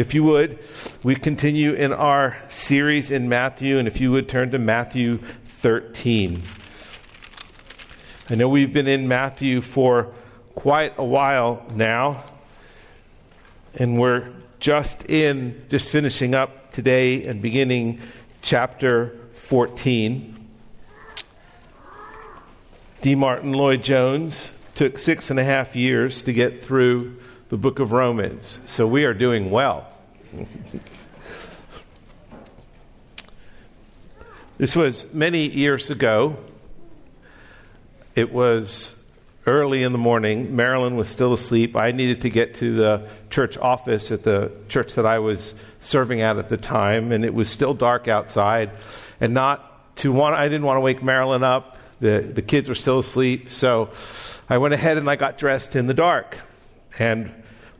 if you would, we continue in our series in Matthew, and if you would turn to Matthew 13. I know we've been in Matthew for quite a while now, and we're just in, just finishing up today and beginning chapter 14. D. Martyn Lloyd Jones took six and a half years to get through the book of Romans, so we are doing well. this was many years ago. It was early in the morning. Marilyn was still asleep. I needed to get to the church office at the church that I was serving at at the time, and it was still dark outside. And not to want, I didn't want to wake Marilyn up. The, the kids were still asleep. So I went ahead and I got dressed in the dark. And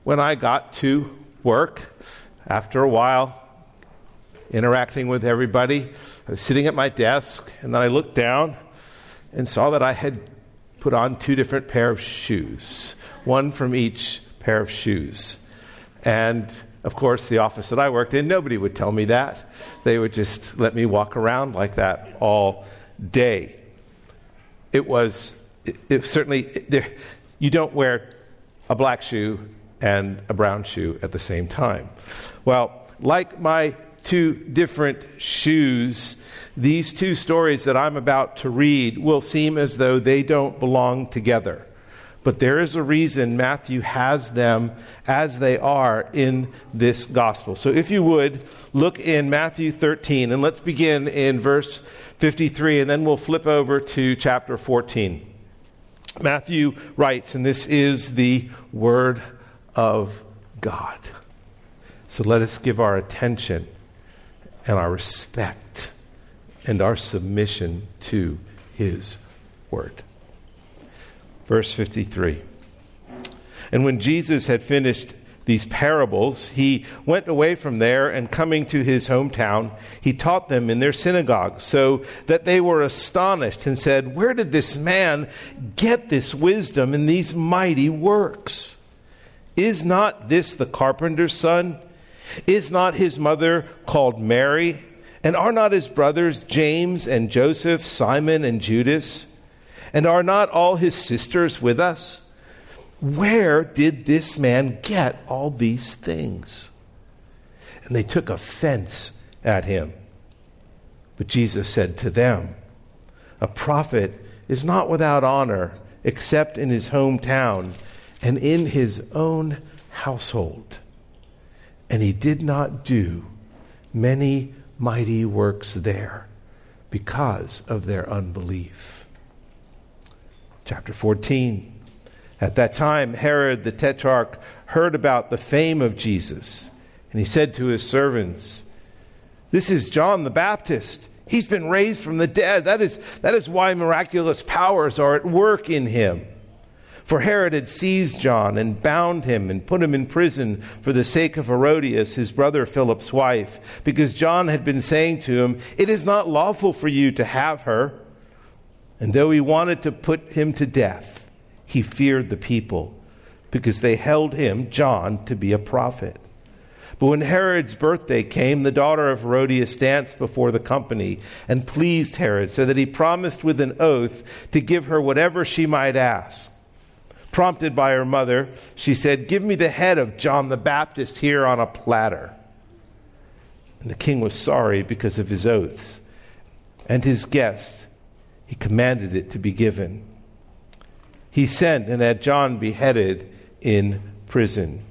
when I got to work, after a while, interacting with everybody, I was sitting at my desk, and then I looked down and saw that I had put on two different pair of shoes, one from each pair of shoes. And of course, the office that I worked in, nobody would tell me that. They would just let me walk around like that all day it was it, it certainly it, you don't wear a black shoe and a brown shoe at the same time. Well, like my two different shoes, these two stories that I'm about to read will seem as though they don't belong together. But there is a reason Matthew has them as they are in this gospel. So if you would, look in Matthew 13, and let's begin in verse 53, and then we'll flip over to chapter 14. Matthew writes, and this is the Word of God. So let us give our attention and our respect and our submission to His Word. Verse 53. And when Jesus had finished these parables, he went away from there and coming to his hometown, he taught them in their synagogues, so that they were astonished and said, Where did this man get this wisdom and these mighty works? Is not this the carpenter's son? Is not his mother called Mary? And are not his brothers James and Joseph, Simon and Judas? And are not all his sisters with us? Where did this man get all these things? And they took offense at him. But Jesus said to them, A prophet is not without honor except in his hometown and in his own household. And he did not do many mighty works there because of their unbelief chapter 14. At that time, Herod the Tetrarch heard about the fame of Jesus, and he said to his servants, This is John the Baptist. He's been raised from the dead. That is, that is why miraculous powers are at work in him. For Herod had seized John and bound him and put him in prison for the sake of Herodias, his brother Philip's wife, because John had been saying to him, It is not lawful for you to have her. And though he wanted to put him to death, he feared the people because they held him, John, to be a prophet. But when Herod's birthday came, the daughter of Herodias danced before the company and pleased Herod, so that he promised with an oath to give her whatever she might ask. Prompted by her mother, she said, Give me the head of John the Baptist here on a platter. And the king was sorry because of his oaths. And his guests he commanded it to be given. He sent and had John beheaded in prison.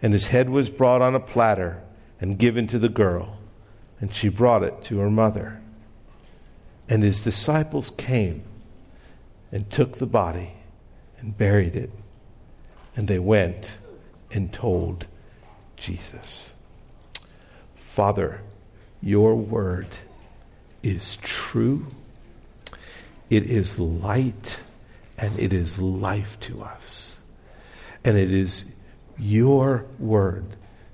And his head was brought on a platter and given to the girl, and she brought it to her mother. And his disciples came and took the body and buried it. And they went and told Jesus. Father, your word is true it is light and it is life to us. And it is your word,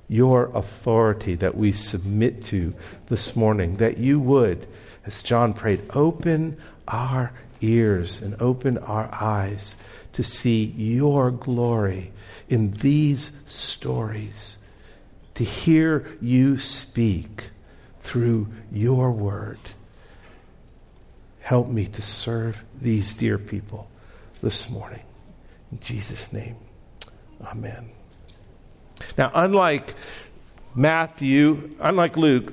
your authority that we submit to this morning, that you would, as John prayed, open our ears and open our eyes to see your glory in these stories, to hear you speak through your word. Help me to serve these dear people this morning. In Jesus' name, amen. Now, unlike Matthew, unlike Luke,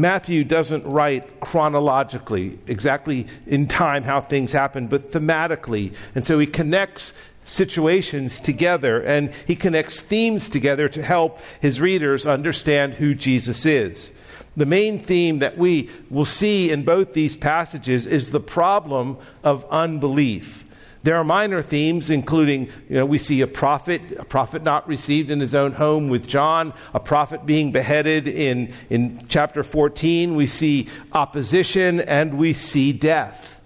Matthew doesn't write chronologically, exactly in time how things happen, but thematically. And so he connects situations together and he connects themes together to help his readers understand who Jesus is. The main theme that we will see in both these passages is the problem of unbelief. There are minor themes, including, you know, we see a prophet, a prophet not received in his own home with John, a prophet being beheaded in, in chapter 14. We see opposition and we see death.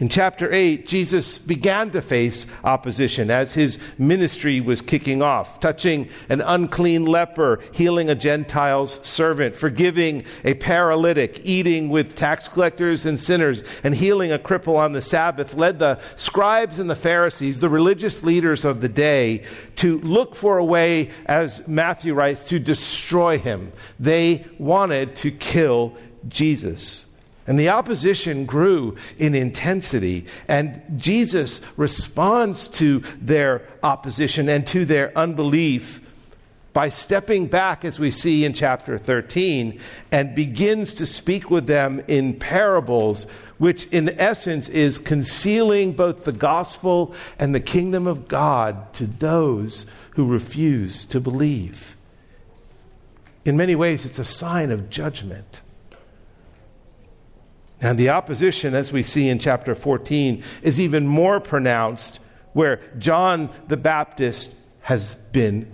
In chapter 8, Jesus began to face opposition as his ministry was kicking off, touching an unclean leper, healing a Gentile's servant, forgiving a paralytic, eating with tax collectors and sinners, and healing a cripple on the Sabbath, led the scribes and the Pharisees, the religious leaders of the day, to look for a way, as Matthew writes, to destroy him. They wanted to kill Jesus. And the opposition grew in intensity. And Jesus responds to their opposition and to their unbelief by stepping back, as we see in chapter 13, and begins to speak with them in parables, which in essence is concealing both the gospel and the kingdom of God to those who refuse to believe. In many ways, it's a sign of judgment. And the opposition, as we see in chapter 14, is even more pronounced where John the Baptist has been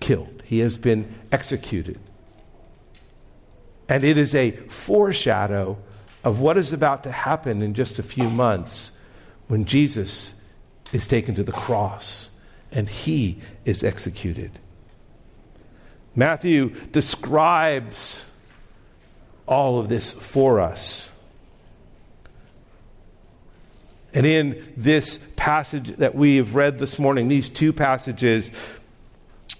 killed, he has been executed. And it is a foreshadow of what is about to happen in just a few months when Jesus is taken to the cross and he is executed. Matthew describes all of this for us. And in this passage that we have read this morning, these two passages,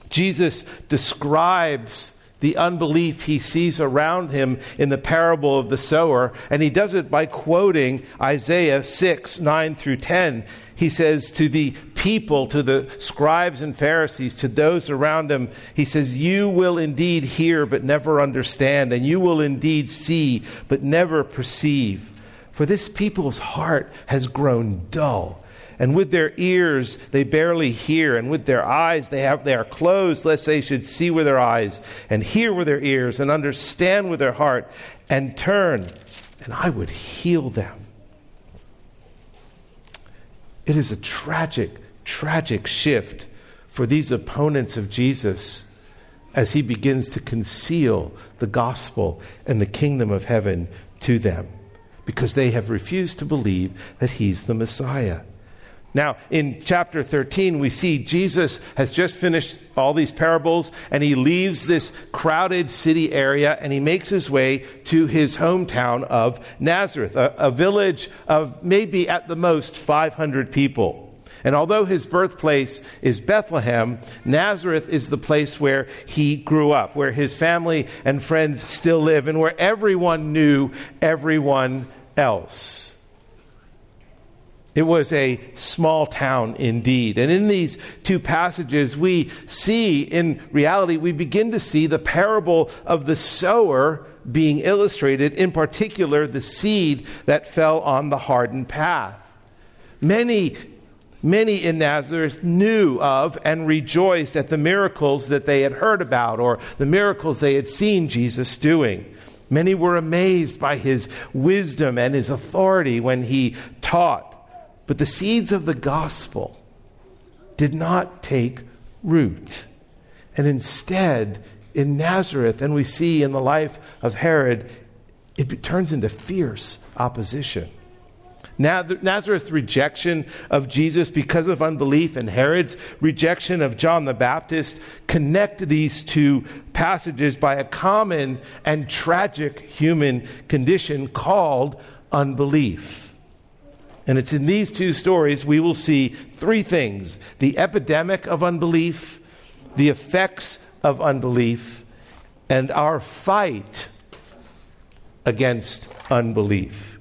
Jesus describes the unbelief he sees around him in the parable of the sower, and he does it by quoting Isaiah 6 9 through 10. He says to the people, to the scribes and Pharisees, to those around him, he says, You will indeed hear, but never understand, and you will indeed see, but never perceive. For this people's heart has grown dull. And with their ears they barely hear, and with their eyes they, have, they are closed, lest they should see with their eyes, and hear with their ears, and understand with their heart, and turn, and I would heal them. It is a tragic, tragic shift for these opponents of Jesus as he begins to conceal the gospel and the kingdom of heaven to them because they have refused to believe that he's the Messiah. Now, in chapter 13, we see Jesus has just finished all these parables and he leaves this crowded city area and he makes his way to his hometown of Nazareth, a, a village of maybe at the most 500 people. And although his birthplace is Bethlehem, Nazareth is the place where he grew up, where his family and friends still live, and where everyone knew everyone else. It was a small town indeed. And in these two passages, we see, in reality, we begin to see the parable of the sower being illustrated, in particular, the seed that fell on the hardened path. Many many in Nazareth knew of and rejoiced at the miracles that they had heard about or the miracles they had seen Jesus doing. Many were amazed by his wisdom and his authority when he taught. But the seeds of the gospel did not take root. And instead, in Nazareth, and we see in the life of Herod, it turns into fierce opposition. Nazareth's rejection of Jesus because of unbelief and Herod's rejection of John the Baptist connect these two passages by a common and tragic human condition called unbelief. And it's in these two stories we will see three things the epidemic of unbelief, the effects of unbelief and our fight against unbelief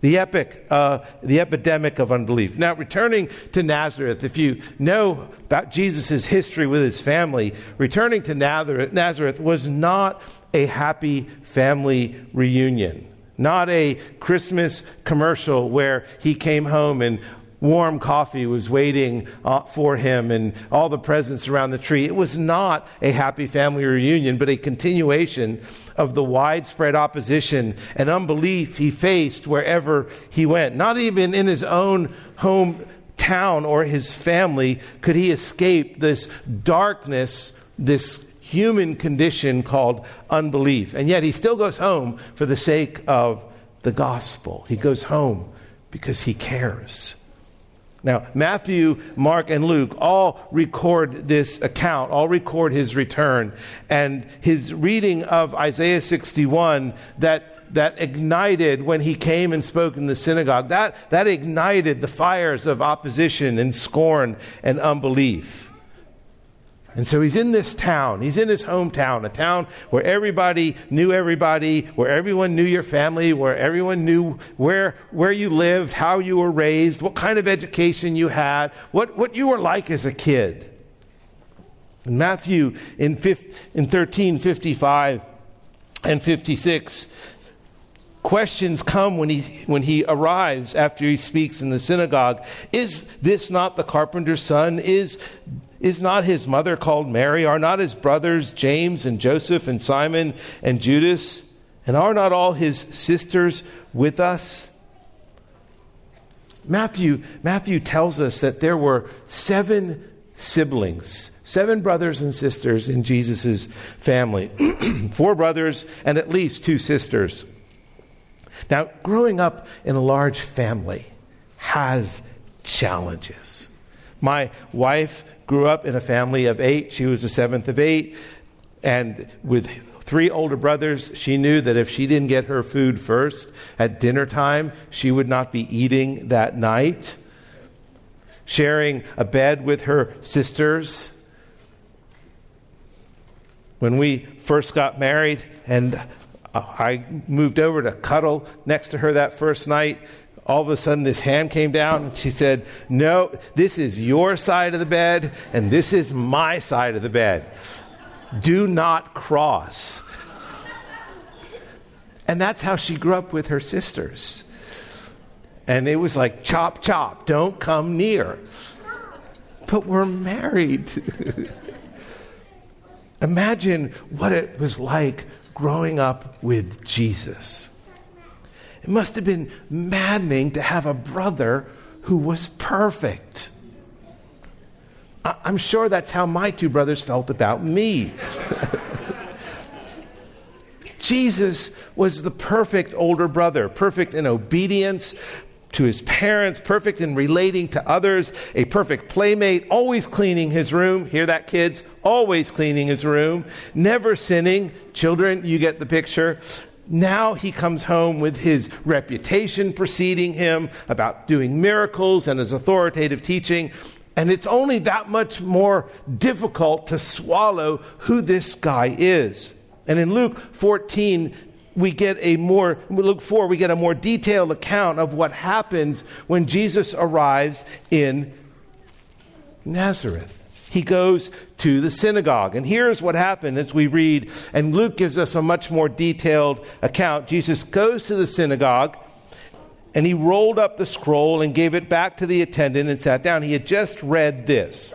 the epic, uh, the epidemic of unbelief. Now, returning to Nazareth, if you know about Jesus' history with his family, returning to Nazareth, Nazareth was not a happy family reunion, not a Christmas commercial where he came home and warm coffee was waiting uh, for him and all the presents around the tree. It was not a happy family reunion, but a continuation of the widespread opposition and unbelief he faced wherever he went. Not even in his own hometown or his family could he escape this darkness, this human condition called unbelief. And yet he still goes home for the sake of the gospel. He goes home because he cares. Now, Matthew, Mark, and Luke all record this account, all record his return. And his reading of Isaiah 61 that, that ignited when he came and spoke in the synagogue, that, that ignited the fires of opposition and scorn and unbelief. And so he's in this town. He's in his hometown, a town where everybody knew everybody, where everyone knew your family, where everyone knew where, where you lived, how you were raised, what kind of education you had, what, what you were like as a kid. In Matthew, in, 15, in 13, 55 and 56, questions come when he, when he arrives after he speaks in the synagogue. Is this not the carpenter's son? Is is not his mother called Mary? Are not his brothers James and Joseph and Simon and Judas? And are not all his sisters with us? Matthew, Matthew tells us that there were seven siblings, seven brothers and sisters in Jesus' family, four brothers and at least two sisters. Now, growing up in a large family has challenges. My wife grew up in a family of eight. She was the seventh of eight. And with three older brothers, she knew that if she didn't get her food first at dinner time, she would not be eating that night. Sharing a bed with her sisters. When we first got married and uh, I moved over to cuddle next to her that first night, all of a sudden this hand came down and she said, No, this is your side of the bed and this is my side of the bed. Do not cross. And that's how she grew up with her sisters. And it was like, chop, chop, don't come near. But we're married. Imagine what it was like growing up with Jesus. It must have been maddening to have a brother who was perfect. I'm sure that's how my two brothers felt about me. Jesus was the perfect older brother, perfect in obedience to his parents, perfect in relating to others, a perfect playmate, always cleaning his room. Hear that, kids? Always cleaning his room, never sinning. Children, you get the picture. Now he comes home with his reputation preceding him about doing miracles and his authoritative teaching. And it's only that much more difficult to swallow who this guy is. And in Luke 14, we get a more, Luke 4, we get a more detailed account of what happens when Jesus arrives in Nazareth he goes to the synagogue. And here's what happened as we read, and Luke gives us a much more detailed account. Jesus goes to the synagogue, and he rolled up the scroll and gave it back to the attendant and sat down. He had just read this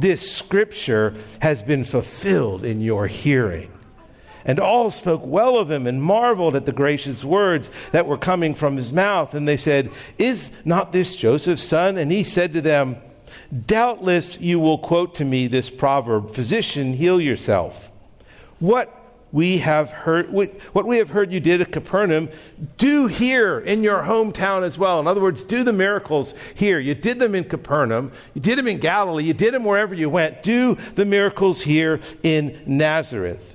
this scripture has been fulfilled in your hearing. And all spoke well of him and marveled at the gracious words that were coming from his mouth. And they said, Is not this Joseph's son? And he said to them, Doubtless you will quote to me this proverb Physician, heal yourself. What we have heard what we have heard you did at Capernaum do here in your hometown as well. In other words do the miracles here. You did them in Capernaum. You did them in Galilee. You did them wherever you went. Do the miracles here in Nazareth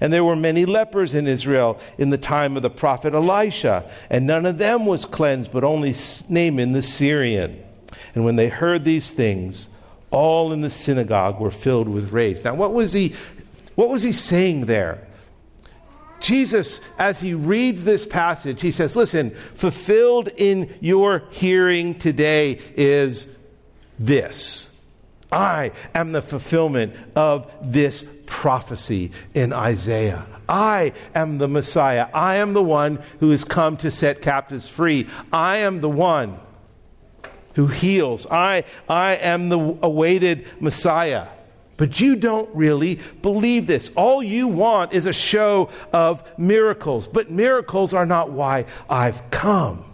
And there were many lepers in Israel in the time of the prophet Elisha, and none of them was cleansed, but only Naaman the Syrian. And when they heard these things, all in the synagogue were filled with rage. Now, what was he, what was he saying there? Jesus, as he reads this passage, he says, Listen, fulfilled in your hearing today is this. I am the fulfillment of this prophecy in Isaiah. I am the Messiah. I am the one who has come to set captives free. I am the one who heals. I, I am the awaited Messiah. But you don't really believe this. All you want is a show of miracles. But miracles are not why I've come.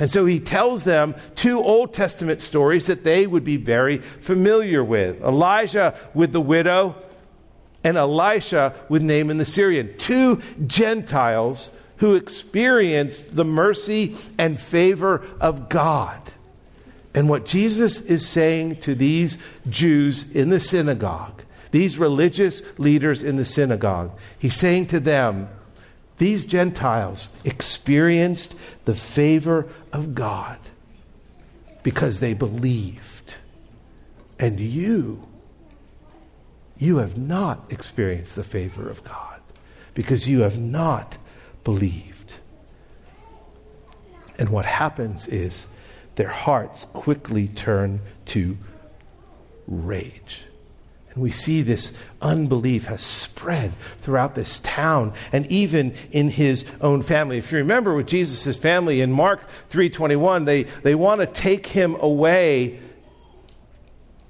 And so he tells them two Old Testament stories that they would be very familiar with Elijah with the widow, and Elisha with Naaman the Syrian. Two Gentiles who experienced the mercy and favor of God. And what Jesus is saying to these Jews in the synagogue, these religious leaders in the synagogue, he's saying to them, these Gentiles experienced the favor of God because they believed. And you, you have not experienced the favor of God because you have not believed. And what happens is their hearts quickly turn to rage. We see this unbelief has spread throughout this town and even in his own family. If you remember with Jesus' family in Mark 3:21, they, they want to take him away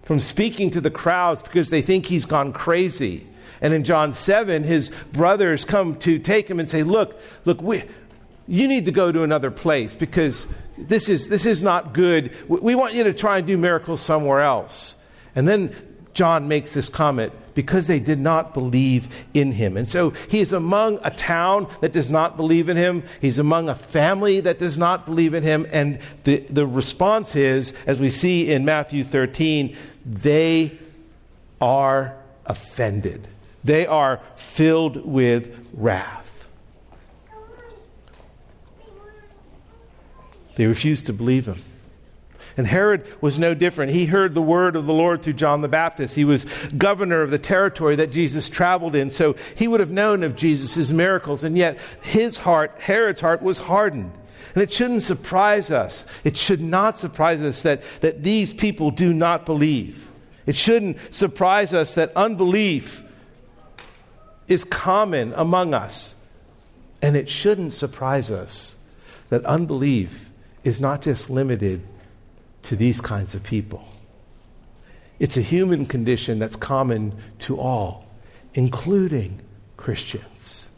from speaking to the crowds because they think he's gone crazy. And in John 7, his brothers come to take him and say, Look, look, we, you need to go to another place because this is, this is not good. We want you to try and do miracles somewhere else. And then John makes this comment because they did not believe in him. And so he is among a town that does not believe in him. He's among a family that does not believe in him. And the, the response is, as we see in Matthew 13, they are offended. They are filled with wrath. They refuse to believe him. And Herod was no different. He heard the word of the Lord through John the Baptist. He was governor of the territory that Jesus traveled in, so he would have known of Jesus' miracles. And yet, his heart, Herod's heart, was hardened. And it shouldn't surprise us. It should not surprise us that, that these people do not believe. It shouldn't surprise us that unbelief is common among us. And it shouldn't surprise us that unbelief is not just limited to these kinds of people. It's a human condition that's common to all, including Christians.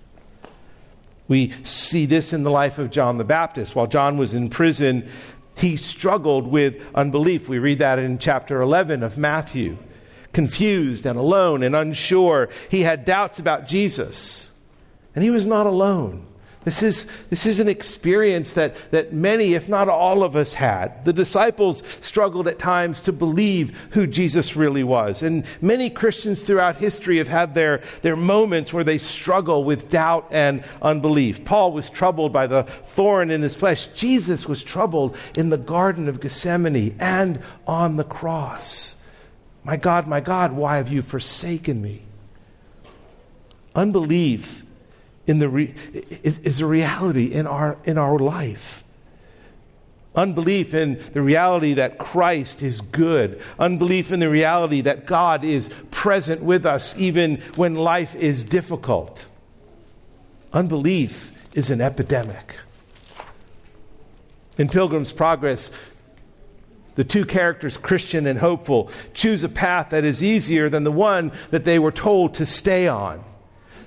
We see this in the life of John the Baptist. While John was in prison, he struggled with unbelief. We read that in chapter 11 of Matthew. Confused and alone and unsure, he had doubts about Jesus. And he was not alone. This is, this is an experience that, that many, if not all of us, had. The disciples struggled at times to believe who Jesus really was. And many Christians throughout history have had their, their moments where they struggle with doubt and unbelief. Paul was troubled by the thorn in his flesh. Jesus was troubled in the Garden of Gethsemane and on the cross. My God, my God, why have you forsaken me? Unbelief in the re- is, is a reality in our, in our life. Unbelief in the reality that Christ is good. Unbelief in the reality that God is present with us even when life is difficult. Unbelief is an epidemic. In Pilgrim's Progress, The two characters, Christian and hopeful, choose a path that is easier than the one that they were told to stay on.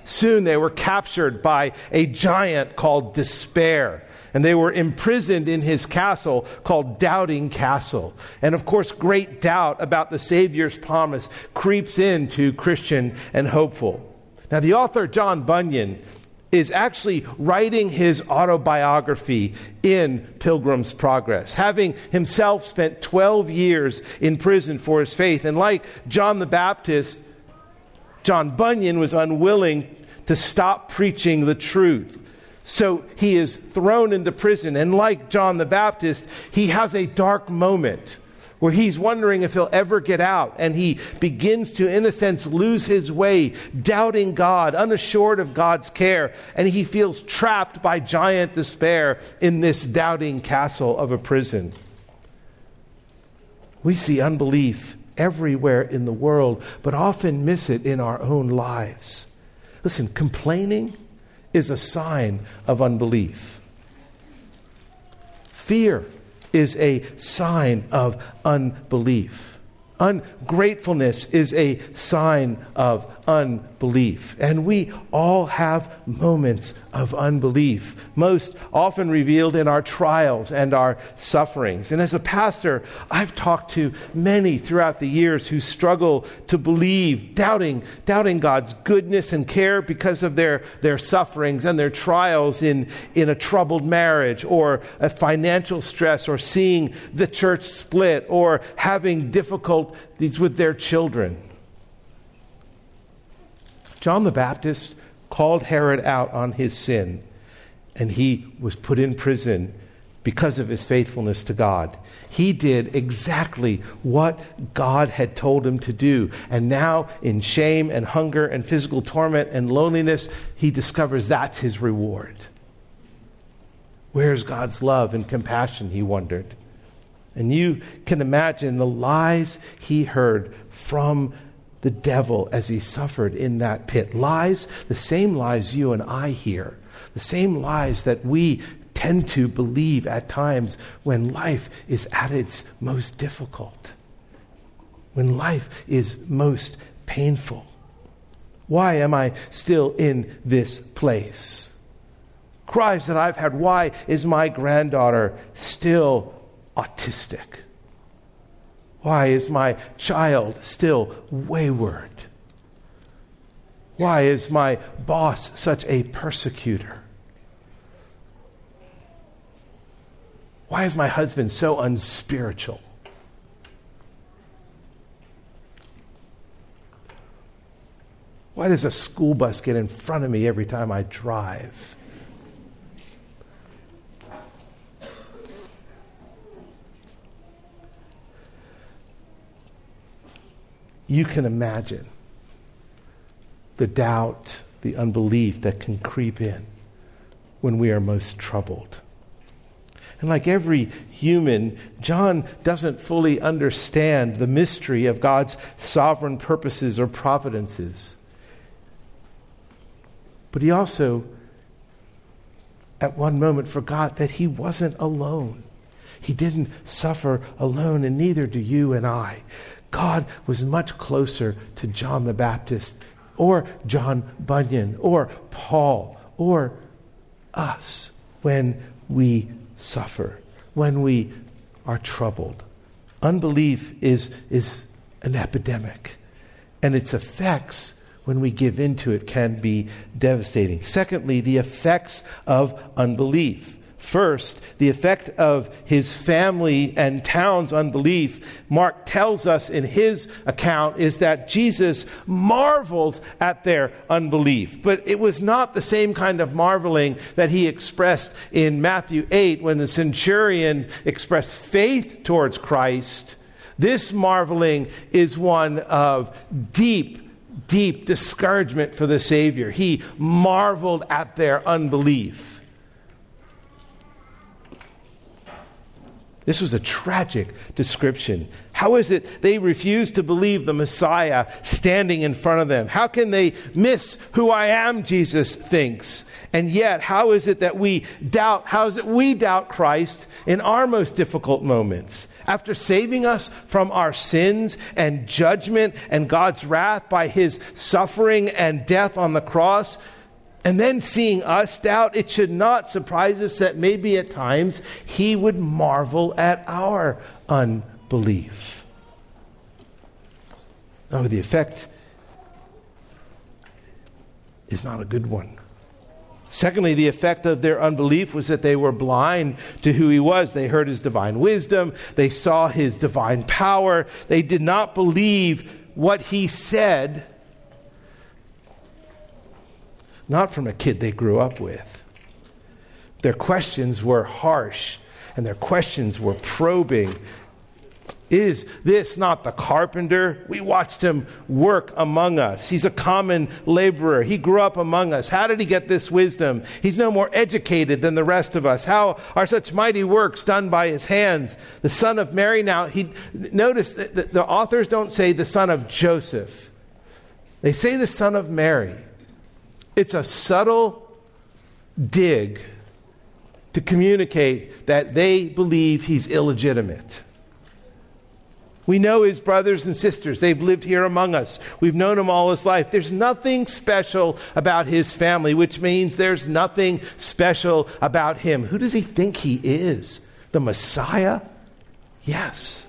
Soon they were captured by a giant called Despair, and they were imprisoned in his castle called Doubting Castle. And of course, great doubt about the Savior's promise creeps into Christian and hopeful. Now, the author John Bunyan is actually writing his autobiography in Pilgrim's Progress, having himself spent 12 years in prison for his faith. And like John the Baptist, John Bunyan was unwilling to stop preaching the truth. So he is thrown into prison. And like John the Baptist, he has a dark moment where he's wondering if he'll ever get out. And he begins to, in a sense, lose his way, doubting God, unassured of God's care. And he feels trapped by giant despair in this doubting castle of a prison. We see unbelief everywhere in the world, but often miss it in our own lives. Listen, complaining is a sign of unbelief. Fear is a sign of unbelief. Ungratefulness is a sign of unbelief. And we all have moments of unbelief, most often revealed in our trials and our sufferings. And as a pastor, I've talked to many throughout the years who struggle to believe, doubting, doubting God's goodness and care because of their, their sufferings and their trials in, in a troubled marriage or a financial stress or seeing the church split or having difficulties with their children. John the Baptist called Herod out on his sin, and he was put in prison because of his faithfulness to God. He did exactly what God had told him to do. And now, in shame and hunger and physical torment and loneliness, he discovers that's his reward. Where's God's love and compassion? He wondered. And you can imagine the lies he heard from the devil as he suffered in that pit. Lies, the same lies you and I hear, the same lies that we tend to believe at times when life is at its most difficult, when life is most painful. Why am I still in this place? Cries that I've had, why is my granddaughter still autistic? Why is my child still wayward? Why is my boss such a persecutor? Why is my husband so unspiritual? Why does a school bus get in front of me every time I drive? You can imagine the doubt, the unbelief that can creep in when we are most troubled. And like every human, John doesn't fully understand the mystery of God's sovereign purposes or providences. But he also, at one moment, forgot that he wasn't alone. He didn't suffer alone, and neither do you and I. God was much closer to John the Baptist or John Bunyan or Paul or us when we suffer, when we are troubled. Unbelief is, is an epidemic, and its effects, when we give into it, can be devastating. Secondly, the effects of unbelief. First, the effect of his family and town's unbelief, Mark tells us in his account, is that Jesus marvels at their unbelief. But it was not the same kind of marveling that he expressed in Matthew 8 when the centurion expressed faith towards Christ. This marveling is one of deep, deep discouragement for the Savior. He marveled at their unbelief. This was a tragic description. How is it they refuse to believe the Messiah standing in front of them? How can they miss who I am, Jesus thinks? And yet, how is it that we doubt, how is it we doubt Christ in our most difficult moments? After saving us from our sins and judgment and God's wrath by his suffering and death on the cross, and then seeing us doubt, it should not surprise us that maybe at times he would marvel at our unbelief. Oh, the effect is not a good one. Secondly, the effect of their unbelief was that they were blind to who he was. They heard his divine wisdom, they saw his divine power. They did not believe what he said, not from a kid they grew up with. Their questions were harsh and their questions were probing is this not the carpenter? We watched him work among us. He's a common laborer. He grew up among us. How did he get this wisdom? He's no more educated than the rest of us. How are such mighty works done by his hands? The son of Mary now, he notice that the, the authors don't say the son of Joseph. They say the son of Mary. It's a subtle dig to communicate that they believe he's illegitimate. We know his brothers and sisters. They've lived here among us. We've known him all his life. There's nothing special about his family, which means there's nothing special about him. Who does he think he is? The Messiah? Yes.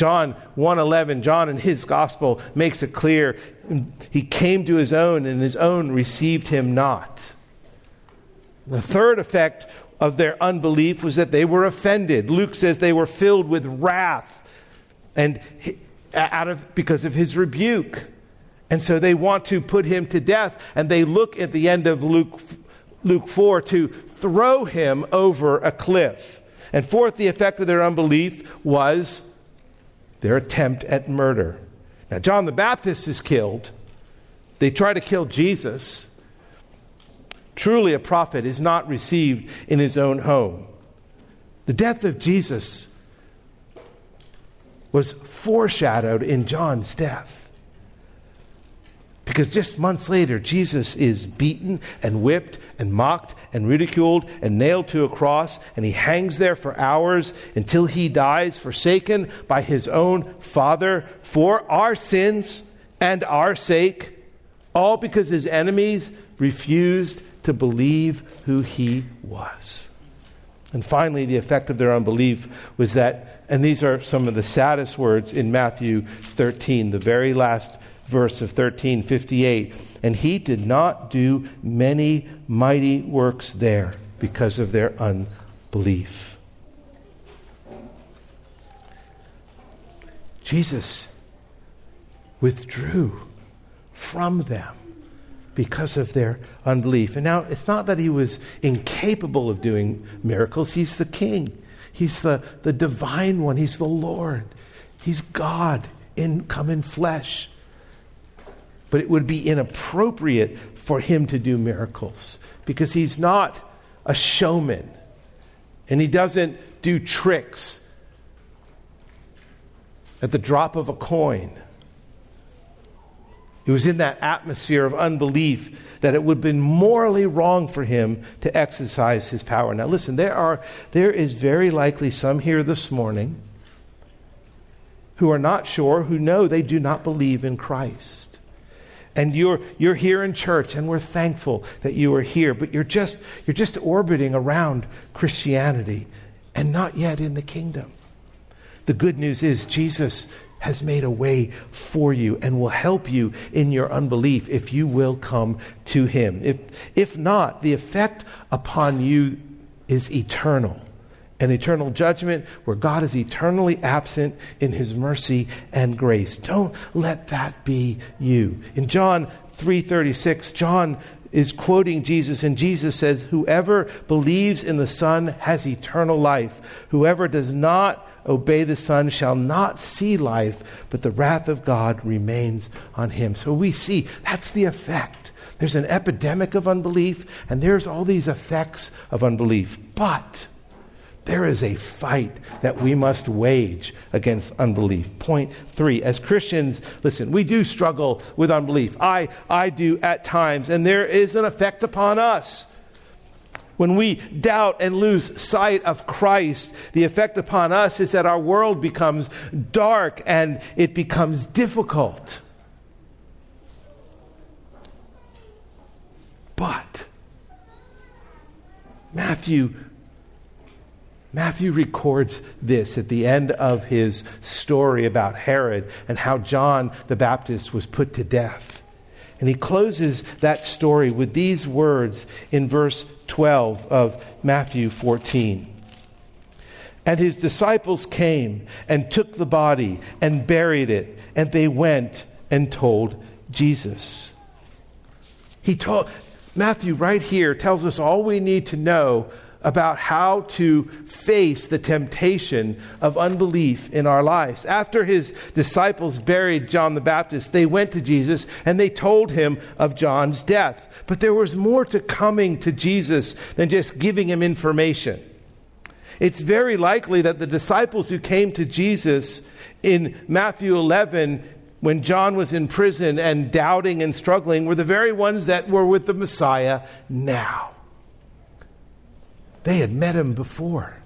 John 1:11 John in his gospel makes it clear he came to his own and his own received him not. The third effect of their unbelief was that they were offended. Luke says they were filled with wrath and out of because of his rebuke. And so they want to put him to death and they look at the end of Luke Luke 4 to throw him over a cliff. And fourth, the effect of their unbelief was their attempt at murder. Now, John the Baptist is killed. They try to kill Jesus. Truly, a prophet is not received in his own home. The death of Jesus was foreshadowed in John's death. Because just months later, Jesus is beaten and whipped and mocked and ridiculed and nailed to a cross, and he hangs there for hours until he dies, forsaken by his own Father for our sins and our sake, all because his enemies refused to believe who he was. And finally, the effect of their unbelief was that, and these are some of the saddest words in Matthew 13, the very last verse of 1358. And he did not do many mighty works there because of their unbelief. Jesus withdrew from them because of their unbelief. And now it's not that he was incapable of doing miracles, he's the king, he's the, the divine one, he's the Lord, he's God in come in flesh. But it would be inappropriate for him to do miracles because he's not a showman and he doesn't do tricks at the drop of a coin. It was in that atmosphere of unbelief that it would have been morally wrong for him to exercise his power. Now, listen, there, are, there is very likely some here this morning who are not sure, who know they do not believe in Christ. And you're, you're here in church, and we're thankful that you are here, but you're just, you're just orbiting around Christianity and not yet in the kingdom. The good news is Jesus has made a way for you and will help you in your unbelief if you will come to him. If, if not, the effect upon you is eternal an eternal judgment where God is eternally absent in his mercy and grace. Don't let that be you. In John 3:36, John is quoting Jesus and Jesus says, "Whoever believes in the Son has eternal life. Whoever does not obey the Son shall not see life, but the wrath of God remains on him. So we see that's the effect. There's an epidemic of unbelief, and there's all these effects of unbelief. But there is a fight that we must wage against unbelief. Point three as Christians, listen, we do struggle with unbelief. I, I do at times, and there is an effect upon us. When we doubt and lose sight of Christ, the effect upon us is that our world becomes dark and it becomes difficult. But Matthew Matthew records this at the end of his story about Herod and how John the Baptist was put to death. And he closes that story with these words in verse 12 of Matthew 14. And his disciples came and took the body and buried it, and they went and told Jesus. He told Matthew right here tells us all we need to know about how to face the temptation of unbelief in our lives. After his disciples buried John the Baptist, they went to Jesus and they told him of John's death. But there was more to coming to Jesus than just giving him information. It's very likely that the disciples who came to Jesus in Matthew 11 when John was in prison and doubting and struggling were the very ones that were with the Messiah now. They had met him before,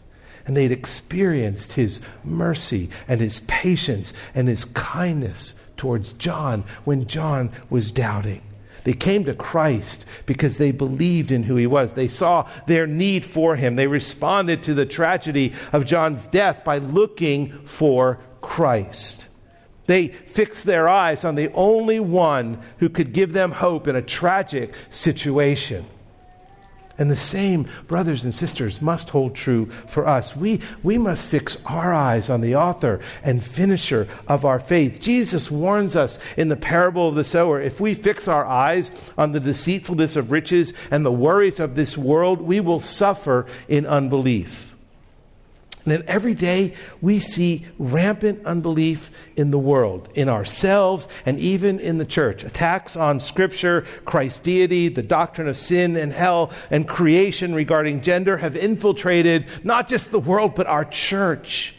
and they had experienced his mercy and his patience and his kindness towards John when John was doubting. They came to Christ because they believed in who he was. They saw their need for him. They responded to the tragedy of John's death by looking for Christ. They fixed their eyes on the only one who could give them hope in a tragic situation. And the same, brothers and sisters, must hold true for us. We, we must fix our eyes on the author and finisher of our faith. Jesus warns us in the parable of the sower if we fix our eyes on the deceitfulness of riches and the worries of this world, we will suffer in unbelief. And then every day we see rampant unbelief in the world, in ourselves, and even in the church. Attacks on Scripture, Christ's deity, the doctrine of sin and hell, and creation regarding gender have infiltrated not just the world, but our church.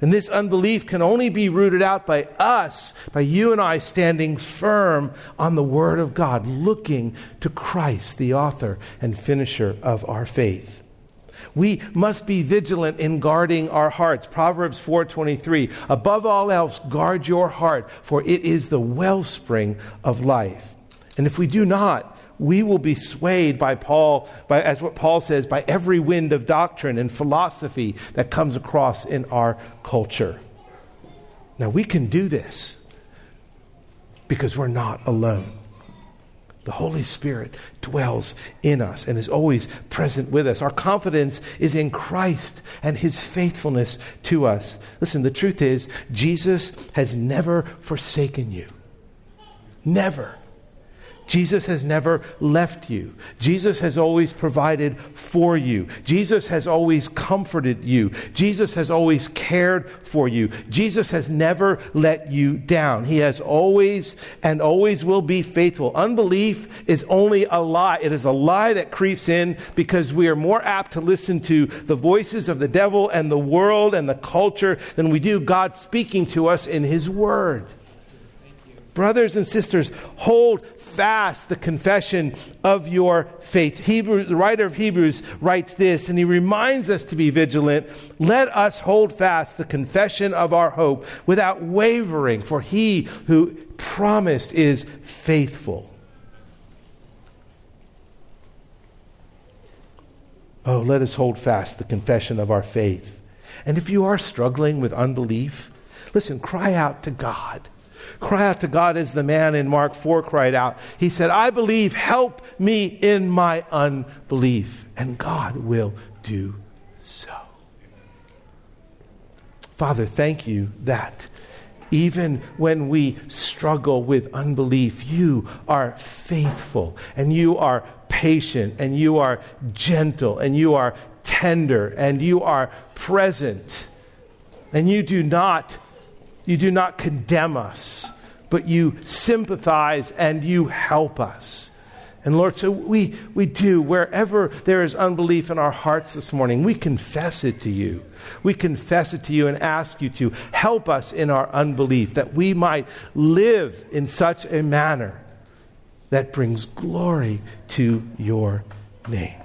And this unbelief can only be rooted out by us, by you and I standing firm on the Word of God, looking to Christ, the author and finisher of our faith. We must be vigilant in guarding our hearts. Proverbs 4:23. Above all else, guard your heart, for it is the wellspring of life. And if we do not, we will be swayed by Paul, by, as what Paul says, by every wind of doctrine and philosophy that comes across in our culture. Now, we can do this because we're not alone. The Holy Spirit dwells in us and is always present with us. Our confidence is in Christ and his faithfulness to us. Listen, the truth is, Jesus has never forsaken you. Never. Jesus has never left you. Jesus has always provided for you. Jesus has always comforted you. Jesus has always cared for you. Jesus has never let you down. He has always and always will be faithful. Unbelief is only a lie. It is a lie that creeps in because we are more apt to listen to the voices of the devil and the world and the culture than we do God speaking to us in His Word. Brothers and sisters, hold fast the confession of your faith. Hebrew, the writer of Hebrews writes this, and he reminds us to be vigilant. Let us hold fast the confession of our hope without wavering, for he who promised is faithful. Oh, let us hold fast the confession of our faith. And if you are struggling with unbelief, listen, cry out to God. Cry out to God as the man in Mark 4 cried out. He said, I believe, help me in my unbelief. And God will do so. Father, thank you that even when we struggle with unbelief, you are faithful and you are patient and you are gentle and you are tender and you are present and you do not you do not condemn us, but you sympathize and you help us. And Lord, so we, we do, wherever there is unbelief in our hearts this morning, we confess it to you. We confess it to you and ask you to help us in our unbelief, that we might live in such a manner that brings glory to your name.